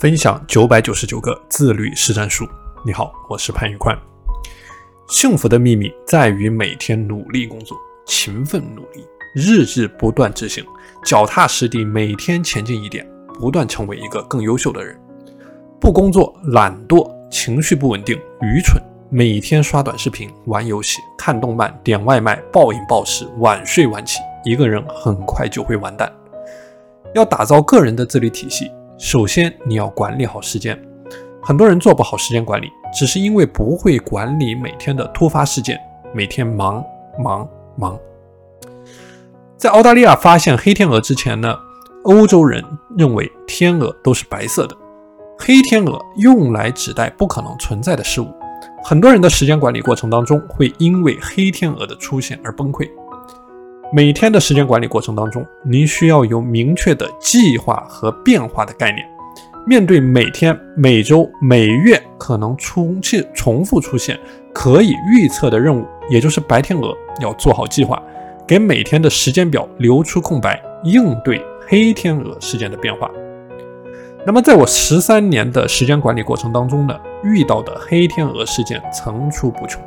分享九百九十九个自律实战术。你好，我是潘玉宽。幸福的秘密在于每天努力工作，勤奋努力，日日不断执行，脚踏实地，每天前进一点，不断成为一个更优秀的人。不工作、懒惰、情绪不稳定、愚蠢，每天刷短视频、玩游戏、看动漫、点外卖、暴饮暴食、晚睡晚起，一个人很快就会完蛋。要打造个人的自律体系，首先你要管理好时间。很多人做不好时间管理，只是因为不会管理每天的突发事件，每天忙忙忙。在澳大利亚发现黑天鹅之前呢，欧洲人认为天鹅都是白色的。黑天鹅用来指代不可能存在的事物。很多人的时间管理过程当中会因为黑天鹅的出现而崩溃。每天的时间管理过程当中，您需要有明确的计划和变化的概念。面对每天、每周、每月可能出现、重复出现、可以预测的任务，也就是白天鹅，要做好计划，给每天的时间表留出空白，应对黑天鹅事件的变化。那么，在我十三年的时间管理过程当中呢，遇到的黑天鹅事件层出不穷，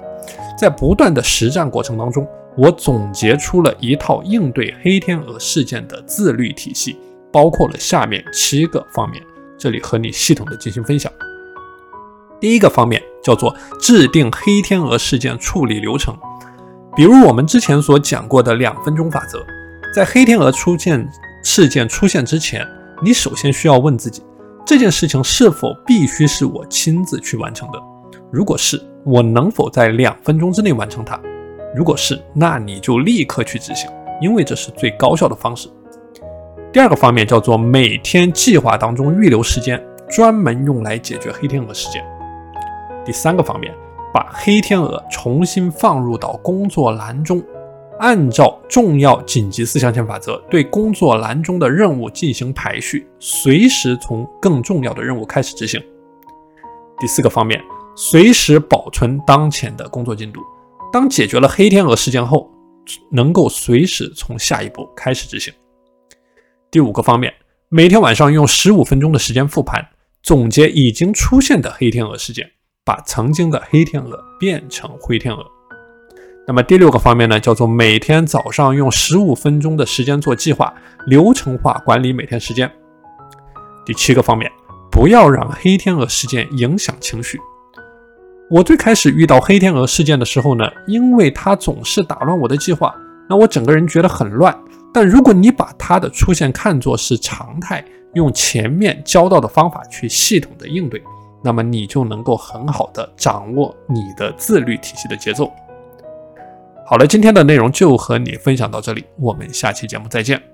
在不断的实战过程当中。我总结出了一套应对黑天鹅事件的自律体系，包括了下面七个方面，这里和你系统的进行分享。第一个方面叫做制定黑天鹅事件处理流程，比如我们之前所讲过的两分钟法则，在黑天鹅出现事件出现之前，你首先需要问自己，这件事情是否必须是我亲自去完成的？如果是，我能否在两分钟之内完成它？如果是，那你就立刻去执行，因为这是最高效的方式。第二个方面叫做每天计划当中预留时间，专门用来解决黑天鹅事件。第三个方面，把黑天鹅重新放入到工作栏中，按照重要紧急四象限法则，对工作栏中的任务进行排序，随时从更重要的任务开始执行。第四个方面，随时保存当前的工作进度。当解决了黑天鹅事件后，能够随时从下一步开始执行。第五个方面，每天晚上用十五分钟的时间复盘，总结已经出现的黑天鹅事件，把曾经的黑天鹅变成灰天鹅。那么第六个方面呢，叫做每天早上用十五分钟的时间做计划，流程化管理每天时间。第七个方面，不要让黑天鹅事件影响情绪。我最开始遇到黑天鹅事件的时候呢，因为它总是打乱我的计划，那我整个人觉得很乱。但如果你把它的出现看作是常态，用前面教到的方法去系统的应对，那么你就能够很好的掌握你的自律体系的节奏。好了，今天的内容就和你分享到这里，我们下期节目再见。